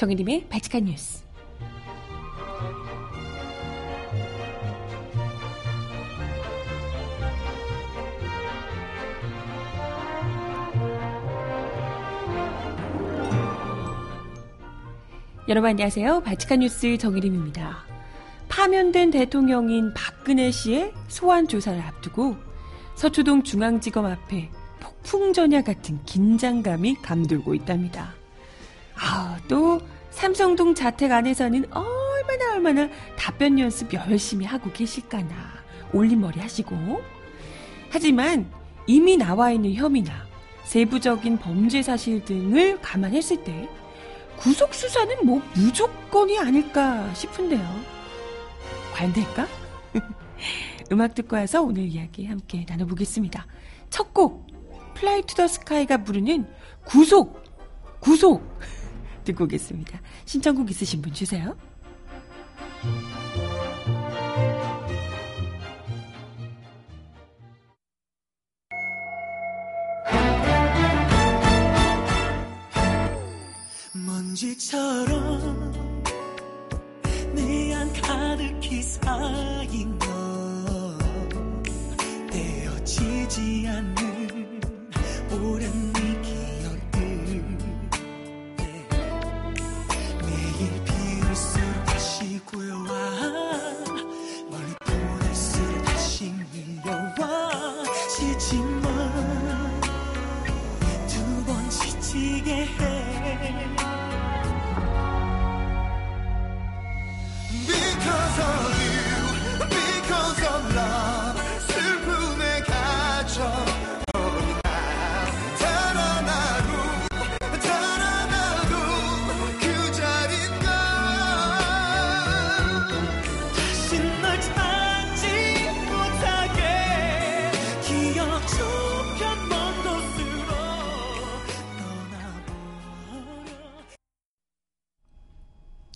정혜림의 발칙한 뉴스. 여러분 안녕하세요. 발칙한 뉴스 정혜림입니다. 파면된 대통령인 박근혜 씨의 소환 조사를 앞두고 서초동 중앙지검 앞에 폭풍전야 같은 긴장감이 감돌고 있답니다. 아, 또 삼성동 자택 안에서는 얼마나 얼마나 답변 연습 열심히 하고 계실까나 올림머리 하시고 하지만 이미 나와 있는 혐의나 세부적인 범죄 사실 등을 감안했을 때 구속 수사는 뭐 무조건이 아닐까 싶은데요. 과연 될까? 음악 듣고 와서 오늘 이야기 함께 나눠보겠습니다. 첫 곡, 플라이 투 더 스카이가 부르는 구속! 구속! 듣고 오겠습니다. 신청곡 있으신 분 주세요. 먼지처럼 내 안 가득히 쌓인 너 떼어지지 않는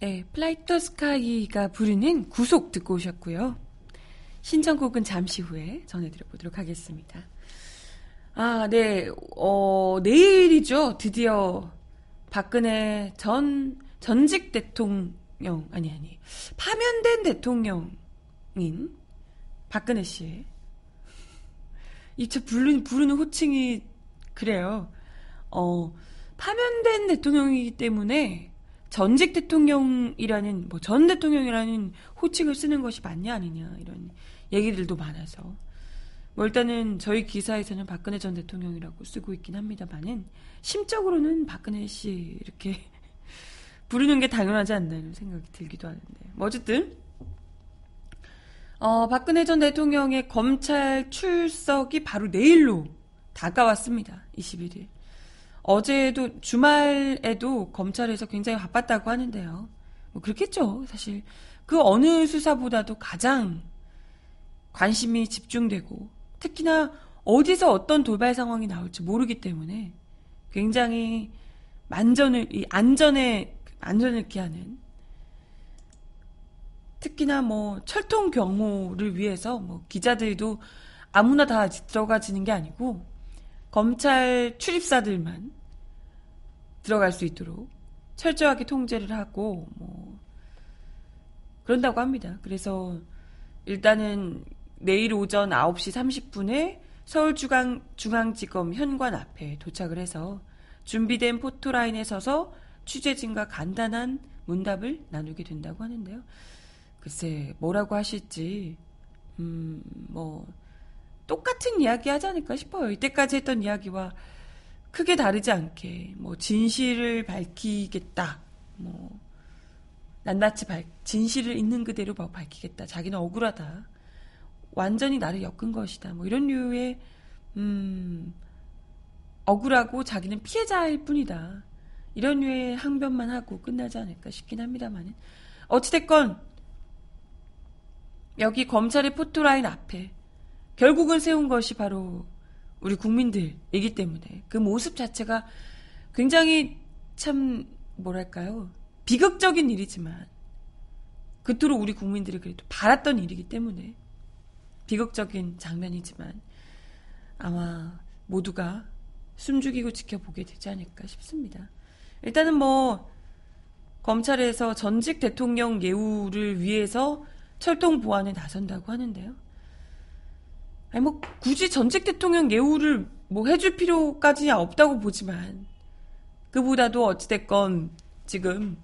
네, 플라이 투 더 스카이가 부르는 구속 듣고 오셨고요. 신청곡은 잠시 후에 전해드려보도록 하겠습니다. 아, 네, 어, 내일이죠. 드디어 박근혜 전, 전직 대통령, 아니, 아니, 파면된 대통령인 박근혜 씨의 이저 부르는, 부르는 호칭이 그래요. 어, 파면된 대통령이기 때문에 전직 대통령이라는 뭐 전 대통령이라는 호칭을 쓰는 것이 맞냐 아니냐 이런 얘기들도 많아서 뭐 일단은 저희 기사에서는 박근혜 전 대통령이라고 쓰고 있긴 합니다만은 심적으로는 박근혜 씨 이렇게 부르는 게 당연하지 않나 이런 생각이 들기도 하는데 뭐 어쨌든 어, 박근혜 전 대통령의 검찰 출석이 바로 내일로 다가왔습니다. 21일. 어제도 주말에도 검찰에서 굉장히 바빴다고 하는데요. 뭐 그렇겠죠. 사실 그 어느 수사보다도 가장 관심이 집중되고 특히나 어디서 어떤 돌발 상황이 나올지 모르기 때문에 굉장히 만전을 이 안전에 안전을 기하는 특히나 뭐 철통 경호를 위해서 뭐 기자들도 아무나 다 들어가지는 게 아니고 검찰 출입사들만 들어갈 수 있도록 철저하게 통제를 하고 뭐 그런다고 합니다. 그래서 일단은 내일 오전 9시 30분에 서울중앙지검 현관 앞에 도착을 해서 준비된 포토라인에 서서 취재진과 간단한 문답을 나누게 된다고 하는데요. 글쎄 뭐라고 하실지 음 뭐 똑같은 이야기 하지 않을까 싶어요. 이때까지 했던 이야기와 크게 다르지 않게 뭐 진실을 밝히겠다. 뭐 낱낱이 밝, 진실을 있는 그대로 막 밝히겠다. 자기는 억울하다. 완전히 나를 엮은 것이다. 뭐 이런 류의 음 억울하고 자기는 피해자일 뿐이다. 이런 류의 항변만 하고 끝나지 않을까 싶긴 합니다만은 어찌됐건 여기 검찰의 포토라인 앞에 결국은 세운 것이 바로 우리 국민들이기 때문에 그 모습 자체가 굉장히 참 뭐랄까요 비극적인 일이지만 그토록 우리 국민들이 그래도 바랐던 일이기 때문에 비극적인 장면이지만 아마 모두가 숨죽이고 지켜보게 되지 않을까 싶습니다. 일단은 뭐 검찰에서 전직 대통령 예우를 위해서 철통 보안에 나선다고 하는데요. 아니 뭐 굳이 전직 대통령 예우를 뭐 해줄 필요까지 없다고 보지만 그보다도 어찌됐건 지금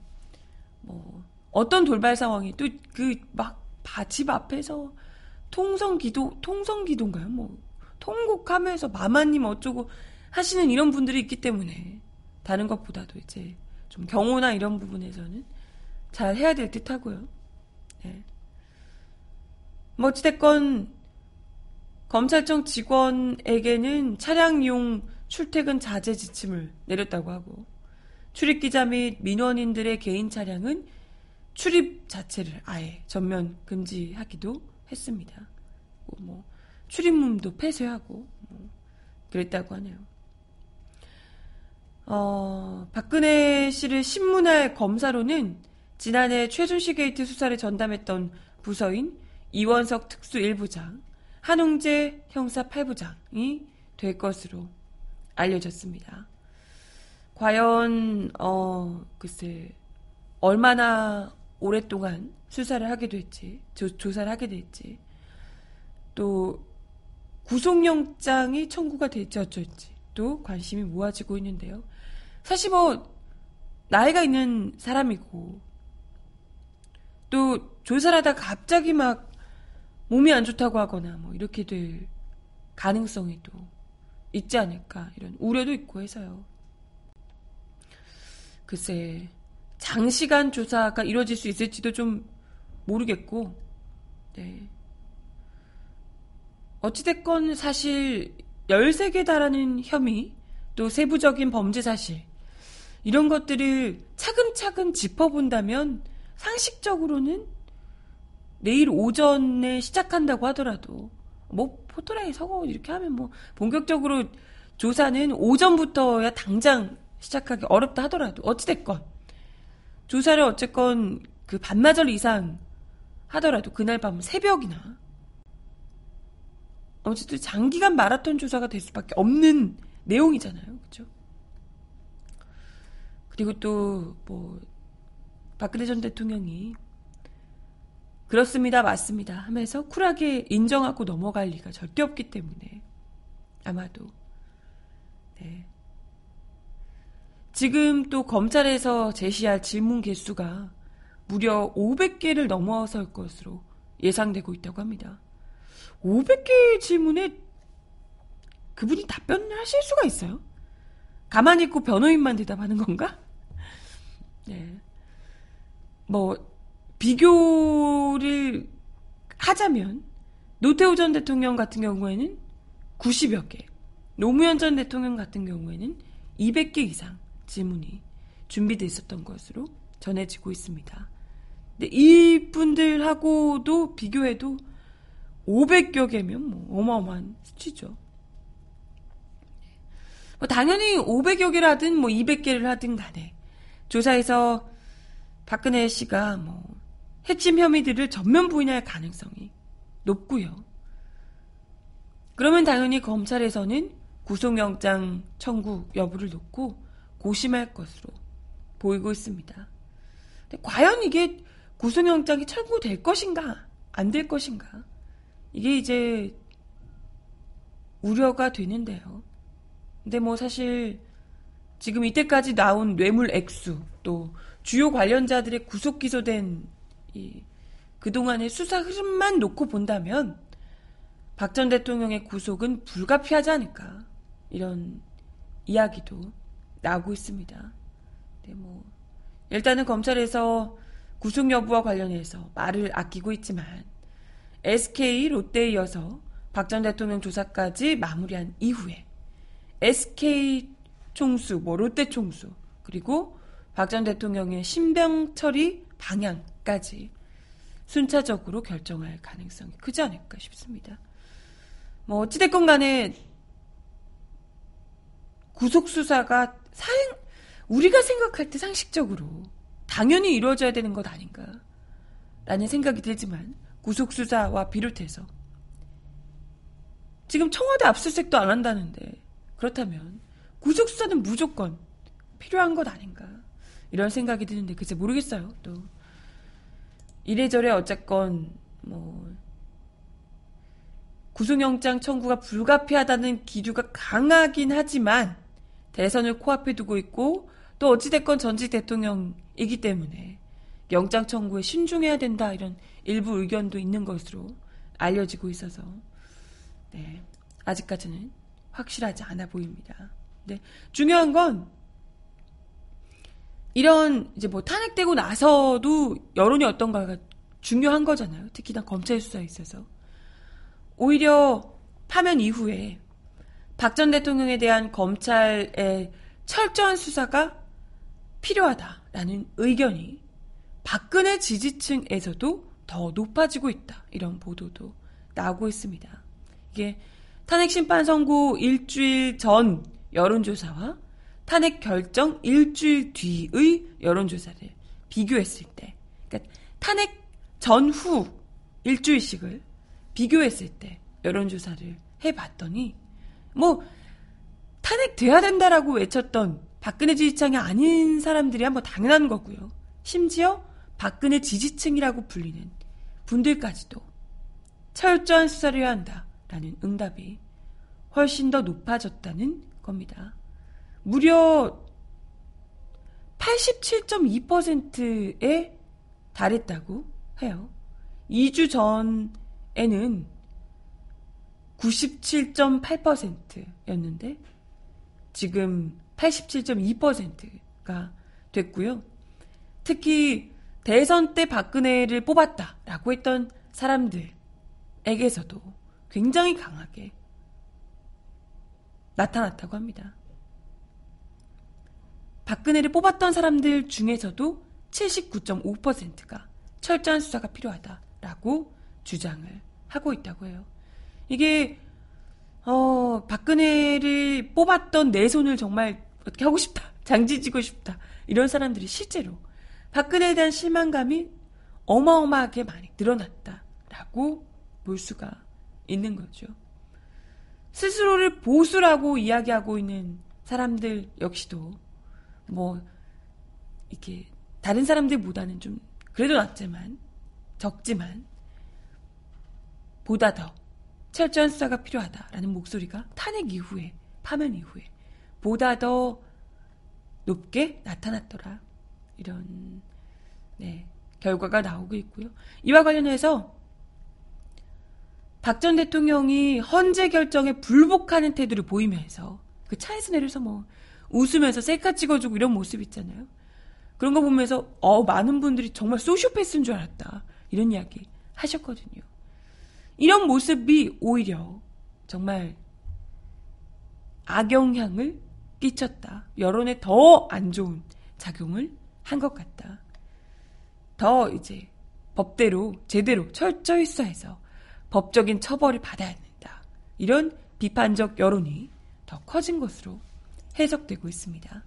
뭐 어떤 돌발 상황이 또 그 막 집 앞에서 통성 기도 통성 기도인가요? 뭐 통곡하면서 마마님 어쩌고 하시는 이런 분들이 있기 때문에 다른 것보다도 이제 좀 경호나 이런 부분에서는 잘 해야 될 듯 하고요. 네. 뭐 어찌됐건 검찰청 직원에게는 차량 이용 출퇴근 자제 지침을 내렸다고 하고 출입기자 및 민원인들의 개인 차량은 출입 자체를 아예 전면 금지하기도 했습니다. 뭐 출입문도 폐쇄하고 뭐 그랬다고 하네요. 어, 박근혜 씨를 신문할 검사로는 지난해 최순실 게이트 수사를 전담했던 부서인 이원석 특수 1부장, 한웅재 형사 8부장이 될 것으로 알려졌습니다. 과연 어 글쎄 얼마나 오랫동안 수사를 하게 될지 조, 조사를 하게 될지 또 구속영장이 청구가 될지 어쩔지 또 관심이 모아지고 있는데요. 사실 뭐 나이가 있는 사람이고 또 조사를 하다가 갑자기 막 몸이 안 좋다고 하거나 뭐 이렇게 될 가능성이 또 있지 않을까 이런 우려도 있고 해서요. 글쎄 장시간 조사가 이루어질 수 있을지도 좀 모르겠고 네. 어찌됐건 사실 13개 달하는 혐의 또 세부적인 범죄 사실 이런 것들을 차근차근 짚어본다면 상식적으로는 내일 오전에 시작한다고 하더라도 뭐 포토라인 서고 이렇게 하면 뭐 본격적으로 조사는 오전부터야 당장 시작하기 어렵다 하더라도 어찌됐건 조사를 어쨌건 그 반나절 이상 하더라도 그날 밤 새벽이나 어쨌든 장기간 마라톤 조사가 될 수밖에 없는 내용이잖아요. 그렇죠? 그리고 또 뭐 박근혜 전 대통령이 그렇습니다, 맞습니다 하면서 쿨하게 인정하고 넘어갈 리가 절대 없기 때문에 아마도 네. 지금 또 검찰에서 제시할 질문 개수가 무려 500개를 넘어설 것으로 예상되고 있다고 합니다. 500개의 질문에 그분이 답변을 하실 수가 있어요? 가만히 있고 변호인만 대답하는 건가? 네. 뭐, 비교를 하자면, 노태우 전 대통령 같은 경우에는 90여 개, 노무현 전 대통령 같은 경우에는 200개 이상 질문이 준비되어 있었던 것으로 전해지고 있습니다. 근데 이분들하고도 비교해도 500여 개면 뭐 어마어마한 수치죠. 뭐 당연히 500여 개라든 뭐 200개를 하든 간에 조사에서 박근혜 씨가 뭐 해침 혐의들을 전면 부인할 가능성이 높고요. 그러면 당연히 검찰에서는 구속영장 청구 여부를 놓고 고심할 것으로 보이고 있습니다. 과연 이게 구속영장이 청구될 것인가, 안 될 것인가, 이게 이제 우려가 되는데요. 근데 뭐 사실 지금 이때까지 나온 뇌물 액수 또 주요 관련자들의 구속 기소된 이 그동안의 수사 흐름만 놓고 본다면 박 전 대통령의 구속은 불가피하지 않을까 이런 이야기도 나오고 있습니다. 네, 뭐 일단은 검찰에서 구속 여부와 관련해서 말을 아끼고 있지만 SK 롯데에 이어서 박 전 대통령 조사까지 마무리한 이후에 SK 총수, 뭐 롯데 총수, 그리고 박 전 대통령의 신병 처리 방향까지 순차적으로 결정할 가능성이 크지 않을까 싶습니다. 뭐 어찌됐건 간에 구속수사가 상, 우리가 생각할 때 상식적으로 당연히 이루어져야 되는 것 아닌가 라는 생각이 들지만 구속수사와 비롯해서 지금 청와대 압수수색도 안 한다는데 그렇다면 구속수사는 무조건 필요한 것 아닌가 이런 생각이 드는데 글쎄 모르겠어요. 또 이래저래 어쨌건 뭐 구속영장 청구가 불가피하다는 기류가 강하긴 하지만 대선을 코앞에 두고 있고 또 어찌됐건 전직 대통령이기 때문에 영장 청구에 신중해야 된다 이런 일부 의견도 있는 것으로 알려지고 있어서 네, 아직까지는 확실하지 않아 보입니다. 네, 중요한 건 이런 이제 뭐 탄핵되고 나서도 여론이 어떤가가 중요한 거잖아요. 특히나 검찰 수사에 있어서 오히려 파면 이후에 박 전 대통령에 대한 검찰의 철저한 수사가 필요하다라는 의견이 박근혜 지지층에서도 더 높아지고 있다. 이런 보도도 나오고 있습니다. 이게 탄핵 심판 선고 일주일 전 여론조사와 탄핵 결정 일주일 뒤의 여론조사를 비교했을 때, 그러니까 탄핵 전후 일주일씩을 비교했을 때 여론조사를 해봤더니, 뭐, 탄핵돼야 된다라고 외쳤던 박근혜 지지층이 아닌 사람들이 한번 당연한 거고요. 심지어 박근혜 지지층이라고 불리는 분들까지도 철저한 수사를 해야 한다라는 응답이 훨씬 더 높아졌다는 겁니다. 무려 87.2%에 달했다고 해요. 2주 전에는 97.8%였는데 지금 87.2%가 됐고요. 특히 대선 때 박근혜를 뽑았다라고 했던 사람들에게서도 굉장히 강하게 나타났다고 합니다. 박근혜를 뽑았던 사람들 중에서도 79.5%가 철저한 수사가 필요하다라고 주장을 하고 있다고 해요. 이게 어, 박근혜를 뽑았던 내 손을 정말 어떻게 하고 싶다. 장지지고 싶다. 이런 사람들이 실제로 박근혜에 대한 실망감이 어마어마하게 많이 늘어났다라고 볼 수가 있는 거죠. 스스로를 보수라고 이야기하고 있는 사람들 역시도 뭐 이렇게 다른 사람들보다는 좀 그래도 낫지만 적지만 보다 더 철저한 수사가 필요하다라는 목소리가 탄핵 이후에 파면 이후에 보다 더 높게 나타났더라 이런 네, 결과가 나오고 있고요. 이와 관련해서 박 전 대통령이 헌재 결정에 불복하는 태도를 보이면서 그 차에서 내려서 뭐 웃으면서 셀카 찍어주고 이런 모습 있잖아요. 그런 거 보면서 어 많은 분들이 정말 소시오패스인 줄 알았다 이런 이야기 하셨거든요. 이런 모습이 오히려 정말 악영향을 끼쳤다. 여론에 더 안 좋은 작용을 한 것 같다. 더 이제 법대로 제대로 철저히 수사해서 법적인 처벌을 받아야 된다. 이런 비판적 여론이 더 커진 것으로 해석되고 있습니다.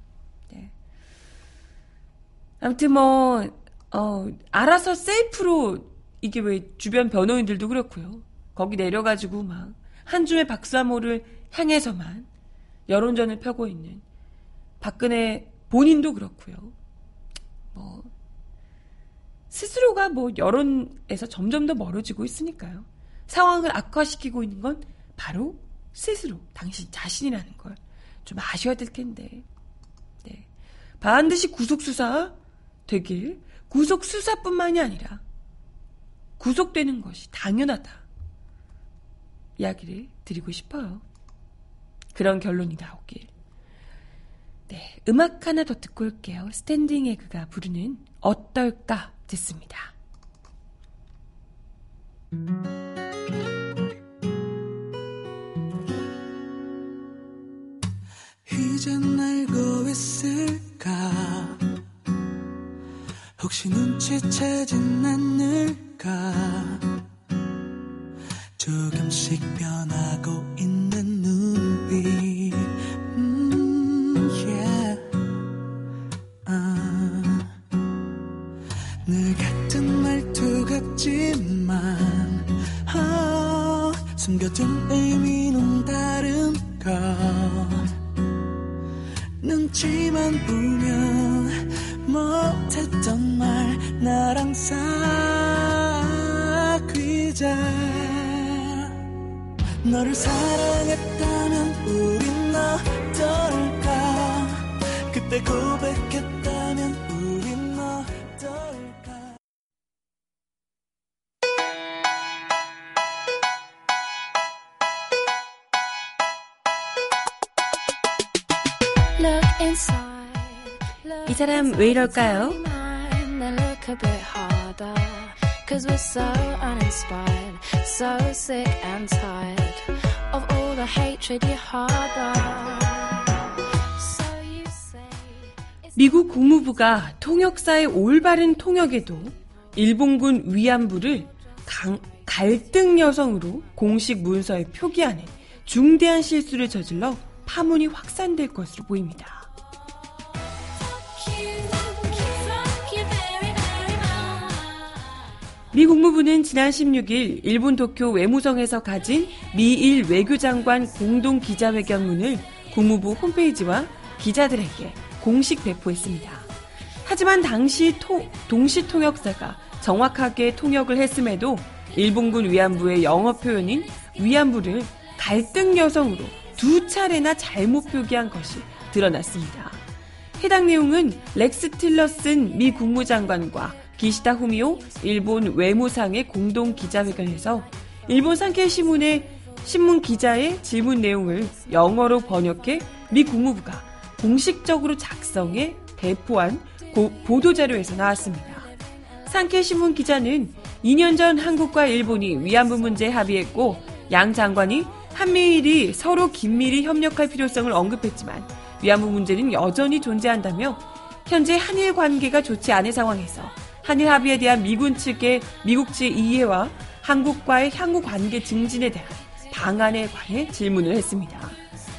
네. 아무튼 뭐 어, 알아서 셀프로 이게 왜 주변 변호인들도 그렇고요. 거기 내려가지고 막 한 줌의 박사모를 향해서만 여론전을 펴고 있는 박근혜 본인도 그렇고요. 뭐 스스로가 뭐 여론에서 점점 더 멀어지고 있으니까요. 상황을 악화시키고 있는 건 바로 스스로 당신 자신이라는 걸 좀 아셔야 될 텐데. 네. 반드시 구속수사 되길 구속수사뿐만이 아니라 구속되는 것이 당연하다. 이야기를 드리고 싶어요. 그런 결론이 나오길. 네, 음악 하나 더 듣고 올게요. 스탠딩 에그가 부르는 어떨까 듣습니다. 이젠 알고 있을까 혹시 눈치채진 않을까 조금씩 변하고 있는 눈빛 음, yeah. 아. 늘 같은 말투 같지만 아, 숨겨둔 의미는 다른 것 눈치만 보면 못했던 말 나랑 사귀자. 너를 사랑했다면 우린 어떨까? 그때 고백했다 이 사람 왜 이럴까요? mine, then look a bit harder. Cause we're so uninspired, so sick and tired of all the hatred you harbor. So you say it's 미국 국무부가 통역사의 올바른 통역에도 일본군 위안부를 강- 갈등 여성으로 공식 문서에 표기하는 중대한 실수를 저질러 파문이 확산될 것으로 보입니다. 미 국무부는 지난 16일 일본 도쿄 외무성에서 가진 미일 외교장관 공동 기자회견문을 국무부 홈페이지와 기자들에게 공식 배포했습니다. 하지만 당시 토- 동시 통역사가 정확하게 통역을 했음에도 일본군 위안부의 영어 표현인 위안부를 갈등 여성으로 두 차례나 잘못 표기한 것이 드러났습니다. 해당 내용은 렉스 틸러슨 미 국무장관과 기시다 후미오 일본 외무상의 공동 기자회견에서 일본 산케이 신문의 신문 기자의 질문 내용을 영어로 번역해 미 국무부가 공식적으로 작성해 배포한 고- 보도자료에서 나왔습니다. 산케이 신문 기자는 2년 전 한국과 일본이 위안부 문제에 합의했고 양 장관이 한미일이 서로 긴밀히 협력할 필요성을 언급했지만 위안부 문제는 여전히 존재한다며 현재 한일 관계가 좋지 않은 상황에서 한일 합의에 대한 미군 측의 미국 측 이해와 한국과의 향후 관계 증진에 대한 방안에 관해 질문을 했습니다.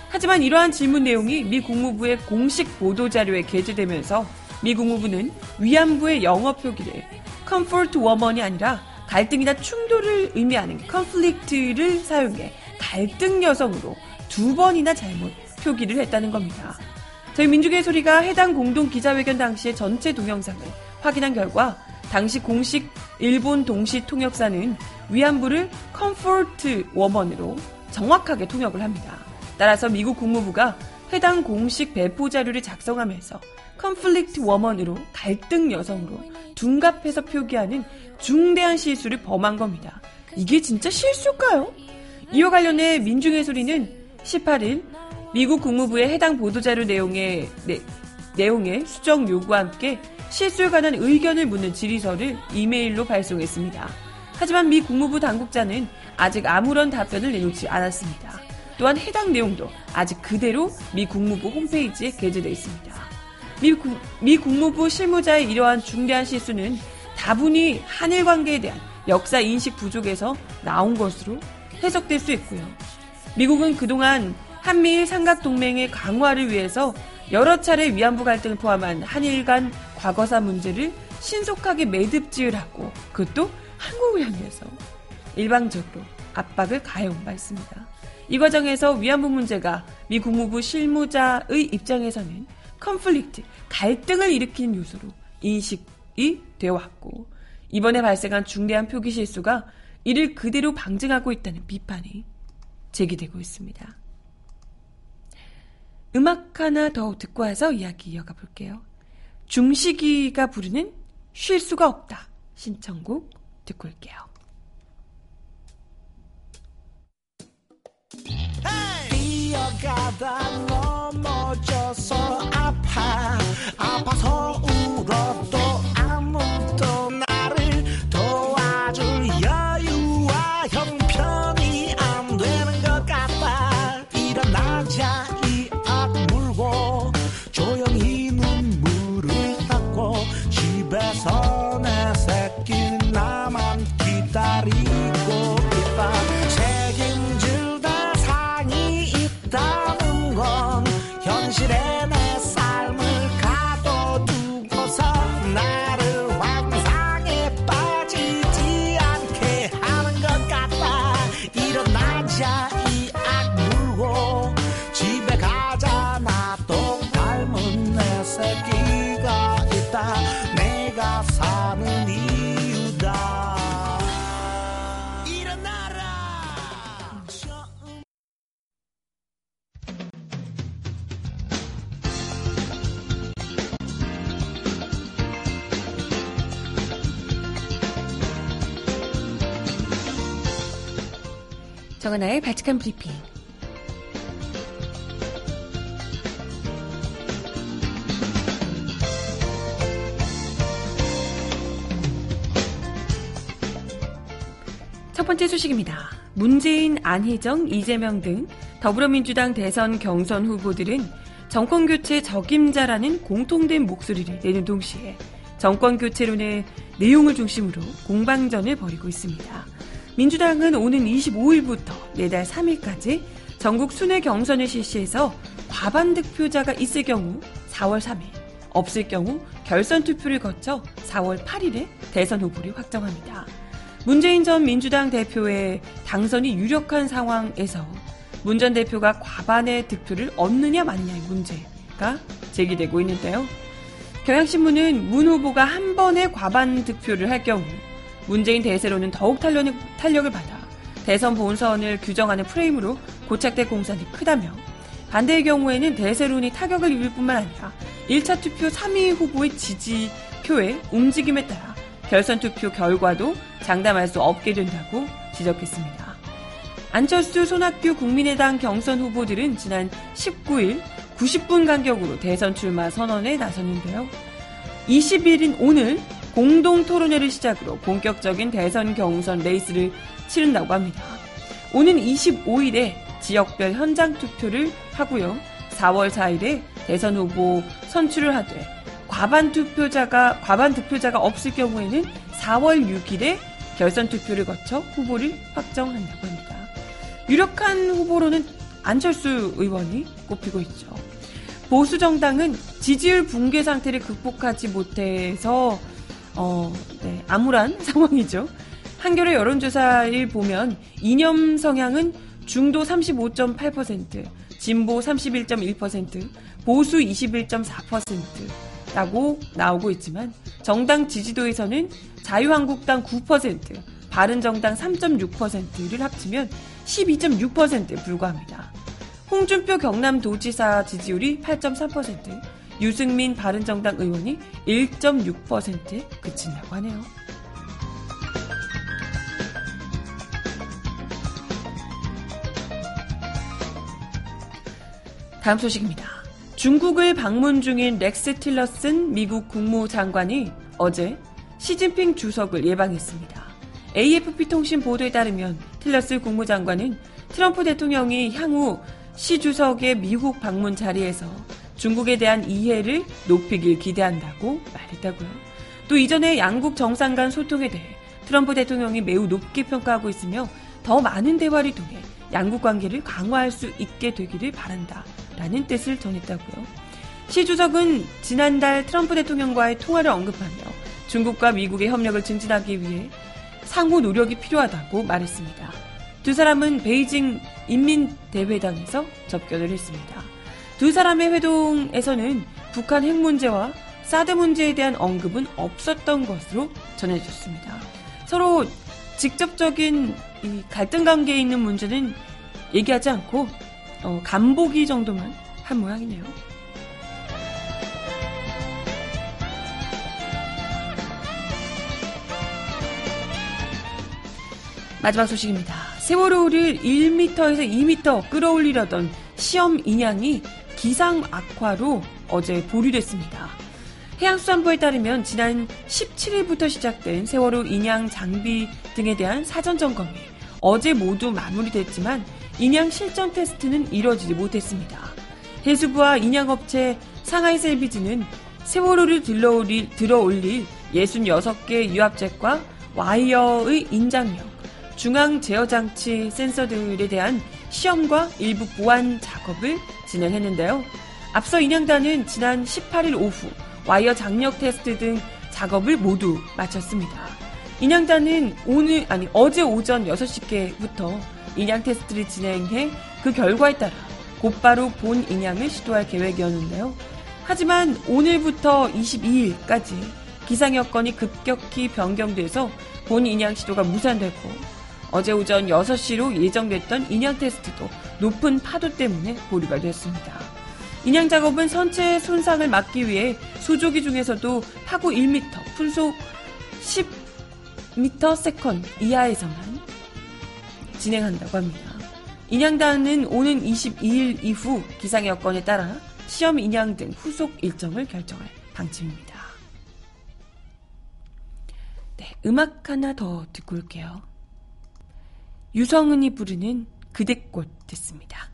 하지만 이러한 질문 내용이 미 국무부의 공식 보도 자료에 게재되면서 미 국무부는 위안부의 영어 표기를 comfort woman이 아니라 갈등이나 충돌을 의미하는 conflict를 사용해 갈등 여성으로 두 번이나 잘못 표기를 했다는 겁니다. 저희 민중의 소리가 해당 공동 기자회견 당시의 전체 동영상을 확인한 결과 당시 공식 일본 동시 통역사는 위안부를 comfort woman으로 정확하게 통역을 합니다. 따라서 미국 국무부가 해당 공식 배포 자료를 작성하면서 conflict woman으로 갈등 여성으로 둔갑해서 표기하는 중대한 실수를 범한 겁니다. 이게 진짜 실수일까요? 이와 관련해 민중의 소리는 18일 미국 국무부의 해당 보도자료 내용의, 내, 내용의 수정 요구와 함께 실수에 관한 의견을 묻는 질의서를 이메일로 발송했습니다. 하지만 미 국무부 당국자는 아직 아무런 답변을 내놓지 않았습니다. 또한 해당 내용도 아직 그대로 미 국무부 홈페이지에 게재되어 있습니다. 미, 국, 미 국무부 실무자의 이러한 중대한 실수는 다분히 한일 관계에 대한 역사 인식 부족에서 나온 것으로 해석될 수 있고요. 미국은 그동안 한미일 삼각동맹의 강화를 위해서 여러 차례 위안부 갈등을 포함한 한일 간 과거사 문제를 신속하게 매듭지으라고 그것도 한국을 향해서 일방적으로 압박을 가해온 바 있습니다. 이 과정에서 위안부 문제가 미 국무부 실무자의 입장에서는 컨플릭트, 갈등을 일으키는 요소로 인식이 되어 왔고 이번에 발생한 중대한 표기 실수가 이를 그대로 방증하고 있다는 비판이 제기되고 있습니다. 음악 하나 더 듣고 와서 이야기 이어가 볼게요. 중식이가 부르는 쉴 수가 없다. 신청곡 듣고 올게요. 뛰어가다 넘어져서 아파 아파서 울어도 정은아의 바칙한 브리핑. 첫 번째 소식입니다. 문재인, 안희정, 이재명 등 더불어민주당 대선 경선 후보들은 정권 교체 적임자라는 공통된 목소리를 내는 동시에 정권 교체론의 내용을 중심으로 공방전을 벌이고 있습니다. 민주당은 오는 25일부터 내달 3일까지 전국 순회 경선을 실시해서 과반 득표자가 있을 경우 4월 3일, 없을 경우 결선 투표를 거쳐 4월 8일에 대선 후보를 확정합니다. 문재인 전 민주당 대표의 당선이 유력한 상황에서 문 전 대표가 과반의 득표를 얻느냐 마느냐의 문제가 제기되고 있는데요. 경향신문은 문 후보가 한 번에 과반 득표를 할 경우 문재인 대세로는 더욱 탄력을, 탄력을 받아 대선 본선을 규정하는 프레임으로 고착될 공산이 크다며 반대의 경우에는 대세론이 타격을 입을 뿐만 아니라 1차 투표 3위 후보의 지지표의 움직임에 따라 결선 투표 결과도 장담할 수 없게 된다고 지적했습니다. 안철수, 손학규 국민의당 경선 후보들은 지난 19일 90분 간격으로 대선 출마 선언에 나섰는데요. 20일인 오늘 공동 토론회를 시작으로 본격적인 대선 경선 레이스를 치른다고 합니다. 오는 25일에 지역별 현장 투표를 하고요. 4월 4일에 대선 후보 선출을 하되 과반 투표자가 과반 득표자가 없을 경우에는 4월 6일에 결선 투표를 거쳐 후보를 확정한다고 합니다. 유력한 후보로는 안철수 의원이 꼽히고 있죠. 보수 정당은 지지율 붕괴 상태를 극복하지 못해서 어, 네, 암울한 상황이죠. 한겨레 여론조사를 보면 이념 성향은 중도 35.8%, 진보 31.1%, 보수 21.4%라고 나오고 있지만 정당 지지도에서는 자유한국당 9%, 바른정당 3.6%를 합치면 12.6%에 불과합니다. 홍준표 경남도지사 지지율이 8.3%, 유승민 바른정당 의원이 1.6%에 그친다고 하네요. 다음 소식입니다. 중국을 방문 중인 렉스 틸러슨 미국 국무장관이 어제 시진핑 주석을 예방했습니다. AFP 통신 보도에 따르면 틸러스 국무장관은 트럼프 대통령이 향후 시 주석의 미국 방문 자리에서 중국에 대한 이해를 높이길 기대한다고 말했다고요. 또 이전에 양국 정상 간 소통에 대해 트럼프 대통령이 매우 높게 평가하고 있으며 더 많은 대화를 통해 양국 관계를 강화할 수 있게 되기를 바란다. 라는 뜻을 전했다고요. 시 주석은 지난달 트럼프 대통령과의 통화를 언급하며 중국과 미국의 협력을 증진하기 위해 상호 노력이 필요하다고 말했습니다. 두 사람은 베이징 인민대회당에서 접견을 했습니다. 두 사람의 회동에서는 북한 핵 문제와 사드 문제에 대한 언급은 없었던 것으로 전해졌습니다. 서로 직접적인 갈등 관계에 있는 문제는 얘기하지 않고 어, 간보기 정도만 한 모양이네요. 마지막 소식입니다. 세월호를 1m에서 2m 끌어올리려던 시험 인양이 기상 악화로 어제 보류됐습니다. 해양수산부에 따르면 지난 17일부터 시작된 세월호 인양 장비 등에 대한 사전 점검이 어제 모두 마무리됐지만 인양 실전 테스트는 이뤄지지 못했습니다. 해수부와 인양업체 상하이 샐비지는 세월호를 들어올릴, 들어올릴 66개 유압잭과 와이어의 인장력, 중앙 제어 장치 센서들에 대한 시험과 일부 보완 작업을 진행했는데요. 앞서 인양단은 지난 18일 오후 와이어 장력 테스트 등 작업을 모두 마쳤습니다. 인양단은 오늘 아니 어제 오전 6시께부터 인양 테스트를 진행해 그 결과에 따라 곧바로 본 인양을 시도할 계획이었는데요. 하지만 오늘부터 22일까지 기상 여건이 급격히 변경돼서 본 인양 시도가 무산되고 어제 오전 6시로 예정됐던 인양 테스트도 높은 파도 때문에 보류가 됐습니다. 인양 작업은 선체 손상을 막기 위해 소조기 중에서도 파고 1m, 풍속 10m second 이하에서만 진행한다고 합니다. 인양단은 오는 22일 이후 기상 여건에 따라 시험 인양 등 후속 일정을 결정할 방침입니다. 네, 음악 하나 더 듣고 올게요. 유성은이 부르는 그대꽃 듣습니다.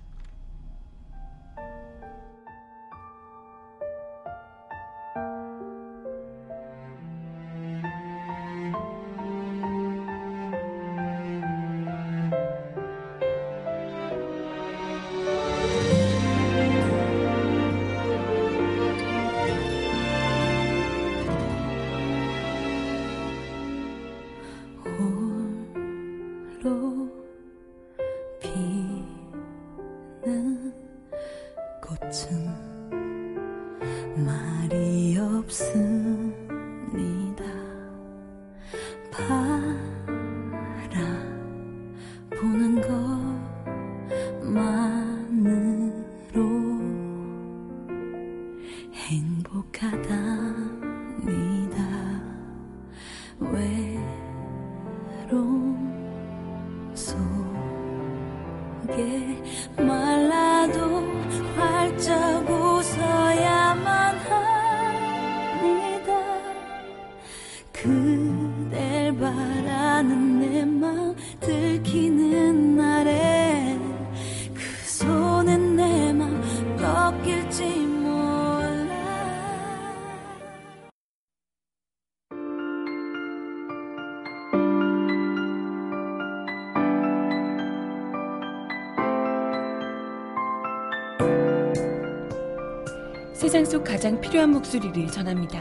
필요한 목소리를 전합니다.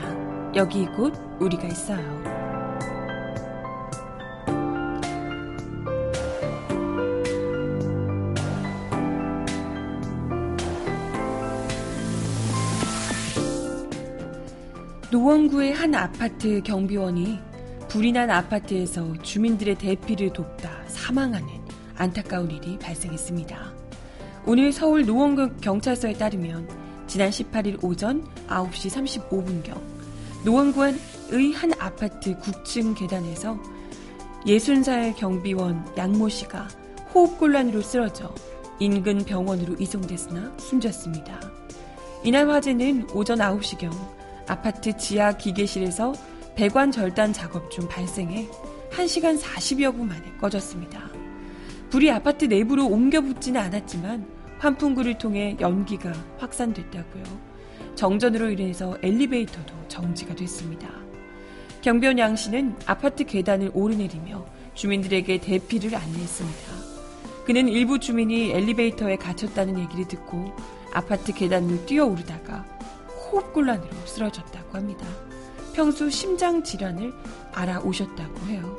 여기 곧 우리가 있어요. 노원구의 한 아파트 경비원이 불이 난 아파트에서 주민들의 대피를 돕다 사망하는 안타까운 일이 발생했습니다. 오늘 서울 노원구 경찰서에 따르면 지난 18일 오전 9시 35분경 노원구의 한 아파트 9층 계단에서 60살 경비원 양모 씨가 호흡곤란으로 쓰러져 인근 병원으로 이송됐으나 숨졌습니다. 이날 화재는 오전 9시경 아파트 지하 기계실에서 배관 절단 작업 중 발생해 1시간 40여 분 만에 꺼졌습니다. 불이 아파트 내부로 옮겨 붙지는 않았지만 환풍구를 통해 연기가 확산됐다고요. 정전으로 인해서 엘리베이터도 정지가 됐습니다. 경비원 양 씨는 아파트 계단을 오르내리며 주민들에게 대피를 안내했습니다. 그는 일부 주민이 엘리베이터에 갇혔다는 얘기를 듣고 아파트 계단을 뛰어오르다가 호흡곤란으로 쓰러졌다고 합니다. 평소 심장 질환을 알아오셨다고 해요.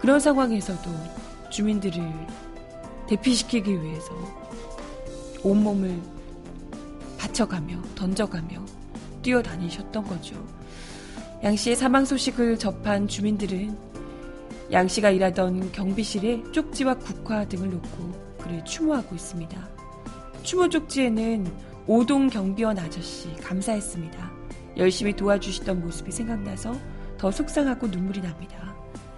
그런 상황에서도 주민들을 대피시키기 위해서 온몸을 받쳐가며 던져가며 뛰어다니셨던 거죠. 양 씨의 사망 소식을 접한 주민들은 양 씨가 일하던 경비실에 쪽지와 국화 등을 놓고 그를 추모하고 있습니다. 추모 쪽지에는 오동 경비원 아저씨 감사했습니다. 열심히 도와주시던 모습이 생각나서 더 속상하고 눈물이 납니다.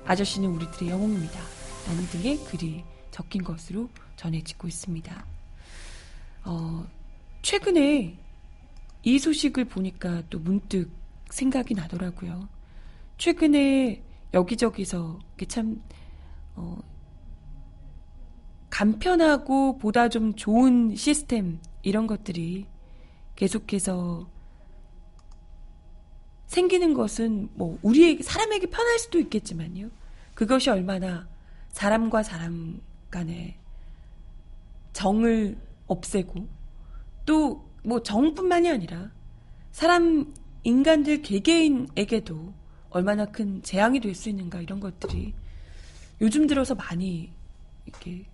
아저씨는 우리들의 영웅입니다. 라는 등의 글이 적힌 것으로 전해지고 있습니다. 어, 최근에 이 소식을 보니까 또 문득 생각이 나더라고요. 최근에 여기저기서 참, 어, 간편하고 보다 좀 좋은 시스템, 이런 것들이 계속해서 생기는 것은 뭐, 우리에게, 사람에게 편할 수도 있겠지만요. 그것이 얼마나 사람과 사람 간의 정을 없애고 또 뭐 정뿐만이 아니라 사람 인간들 개개인에게도 얼마나 큰 재앙이 될 수 있는가 이런 것들이 요즘 들어서 많이 이렇게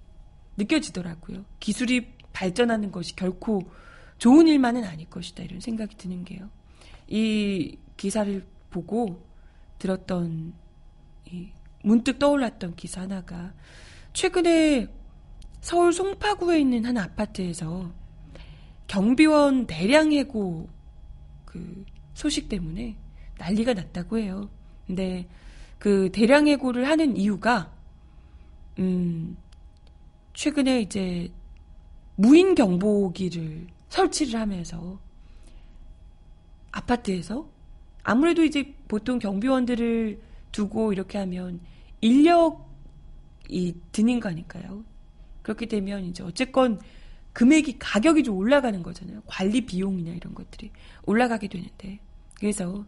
느껴지더라고요. 기술이 발전하는 것이 결코 좋은 일만은 아닐 것이다 이런 생각이 드는 게요. 이 기사를 보고 들었던 이 문득 떠올랐던 기사 하나가 최근에 서울 송파구에 있는 한 아파트에서 경비원 대량 해고 그 소식 때문에 난리가 났다고 해요. 근데 그 대량 해고를 하는 이유가 음 최근에 이제 무인 경보기를 설치를 하면서 아파트에서 아무래도 이제 보통 경비원들을 두고 이렇게 하면 인력이 드는 거니까요. 그렇게 되면 이제 어쨌건 금액이 가격이 좀 올라가는 거잖아요. 관리 비용이나 이런 것들이 올라가게 되는데 그래서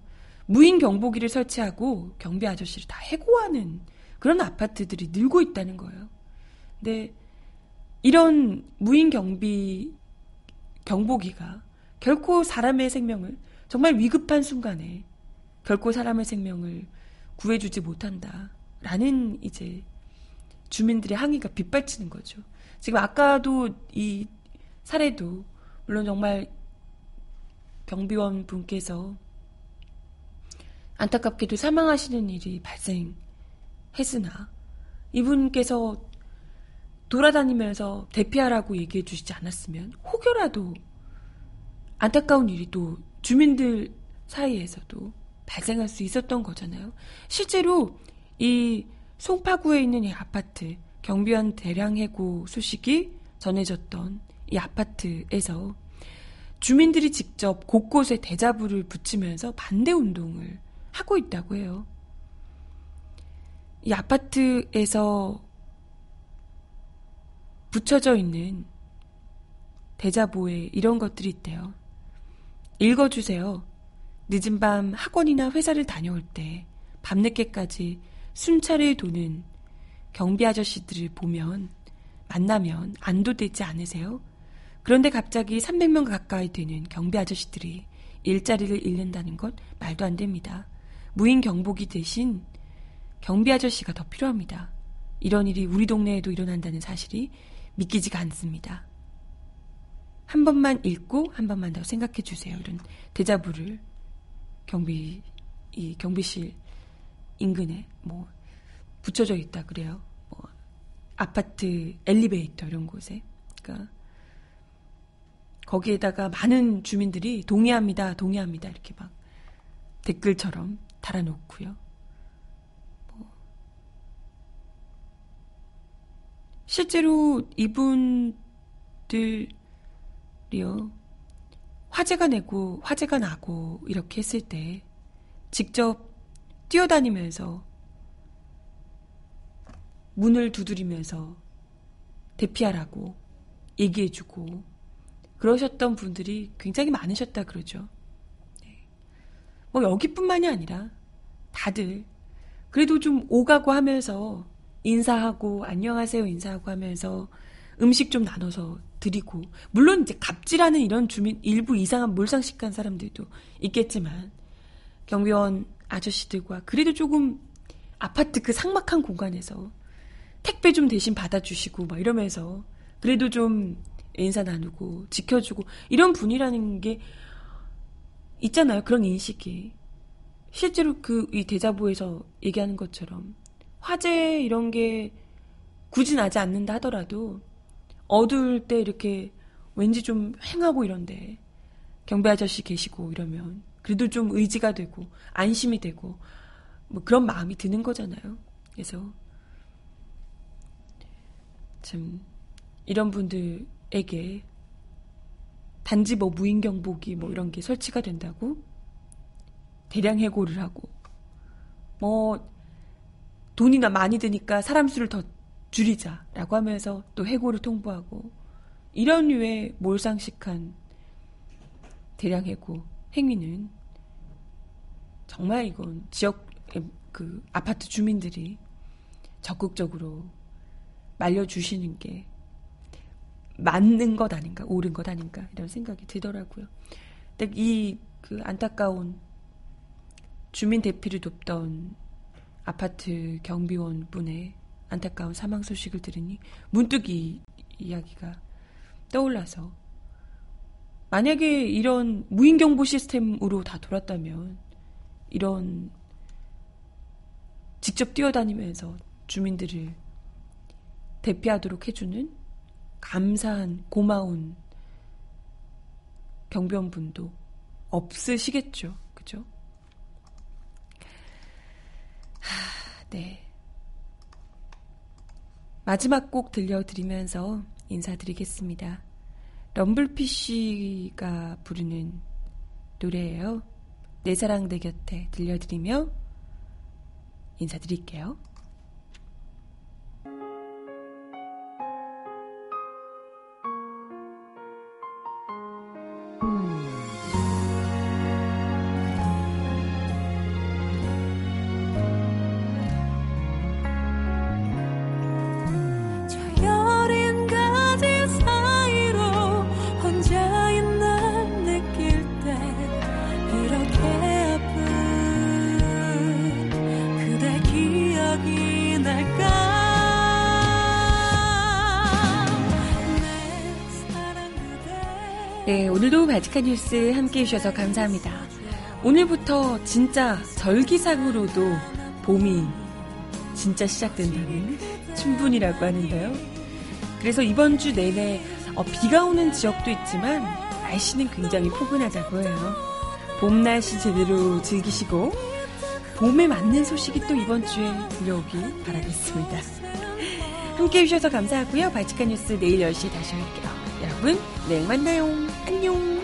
무인 경보기를 설치하고 경비 아저씨를 다 해고하는 그런 아파트들이 늘고 있다는 거예요. 근데 이런 무인 경비 경보기가 결코 사람의 생명을 정말 위급한 순간에 결코 사람의 생명을 구해주지 못한다라는 이제 주민들의 항의가 빗발치는 거죠. 지금 아까도 이 사례도 물론 정말 경비원 분께서 안타깝게도 사망하시는 일이 발생했으나 이분께서 돌아다니면서 대피하라고 얘기해 주시지 않았으면 혹여라도 안타까운 일이 또 주민들 사이에서도 발생할 수 있었던 거잖아요. 실제로 이 송파구에 있는 이 아파트 경비원 대량 해고 소식이 전해졌던 이 아파트에서 주민들이 직접 곳곳에 대자부를 붙이면서 반대 운동을 하고 있다고 해요. 이 아파트에서 붙여져 있는 대자보에 이런 것들이 있대요. 읽어주세요. 늦은 밤 학원이나 회사를 다녀올 때 밤늦게까지 순찰을 도는 경비 아저씨들을 보면 만나면 안도되지 않으세요? 그런데 갑자기 300명 가까이 되는 경비 아저씨들이 일자리를 잃는다는 것 말도 안 됩니다. 무인 경보기 대신 경비 아저씨가 더 필요합니다. 이런 일이 우리 동네에도 일어난다는 사실이 믿기지가 않습니다. 한 번만 읽고 한 번만 더 생각해 주세요. 이런 대자부를 경비 이 경비실 인근에 뭐 붙여져 있다 그래요. 뭐 아파트 엘리베이터 이런 곳에. 그러니까 거기에다가 많은 주민들이 동의합니다, 동의합니다 이렇게 막 댓글처럼 달아놓고요. 뭐 실제로 이분들이요 화재가 내고 화재가 나고 이렇게 했을 때 직접 뛰어다니면서 문을 두드리면서 대피하라고 얘기해주고 그러셨던 분들이 굉장히 많으셨다 그러죠. 네. 뭐 여기뿐만이 아니라 다들 그래도 좀 오가고 하면서 인사하고 안녕하세요 인사하고 하면서 음식 좀 나눠서 드리고 물론 이제 갑질하는 이런 주민 일부 이상한 몰상식한 사람들도 있겠지만 경비원 아저씨들과 그래도 조금 아파트 그 삭막한 공간에서 택배 좀 대신 받아주시고 막 이러면서 그래도 좀 인사 나누고 지켜주고 이런 분이라는 게 있잖아요. 그런 인식이. 실제로 그 이 대자보에서 얘기하는 것처럼 화재 이런 게 굳이 나지 않는다 하더라도 어두울 때 이렇게 왠지 좀 횡하고 이런데 경비 아저씨 계시고 이러면 그래도 좀 의지가 되고 안심이 되고 뭐 그런 마음이 드는 거잖아요. 그래서 참 이런 분들에게 단지 뭐 무인 경보기 뭐 이런 게 설치가 된다고 대량 해고를 하고 뭐 돈이나 많이 드니까 사람 수를 더 줄이자라고 하면서 또 해고를 통보하고 이런 류의 몰상식한 대량 해고 행위는 정말 이건 지역 그 아파트 주민들이 적극적으로 말려주시는 게 맞는 것 아닌가, 옳은 것 아닌가, 이런 생각이 들더라고요. 근데 이 그 안타까운 주민 대피를 돕던 아파트 경비원 분의 안타까운 사망 소식을 들으니 문득 이 이야기가 떠올라서 만약에 이런 무인경보 시스템으로 다 돌았다면 이런 직접 뛰어다니면서 주민들을 대피하도록 해주는 감사한 고마운 경비원분도 없으시겠죠. 그죠? 하, 네. 마지막 곡 들려드리면서 인사드리겠습니다. 럼블피쉬가 부르는 노래예요. 내 사랑 내 곁에 들려드리며 인사드릴게요. 네, 오늘도 바지카 뉴스 함께 해주셔서 감사합니다. 오늘부터 진짜 절기상으로도 봄이 진짜 시작된다는 춘분이라고 하는데요. 그래서 이번 주 내내 어, 비가 오는 지역도 있지만 날씨는 굉장히 포근하다고 해요. 봄 날씨 제대로 즐기시고 봄에 맞는 소식이 또 이번 주에 들려오길 바라겠습니다. 함께 해주셔서 감사하고요. 바지카 뉴스 내일 10시에 다시 올게요. 여러분, 내일 만나요. 안녕.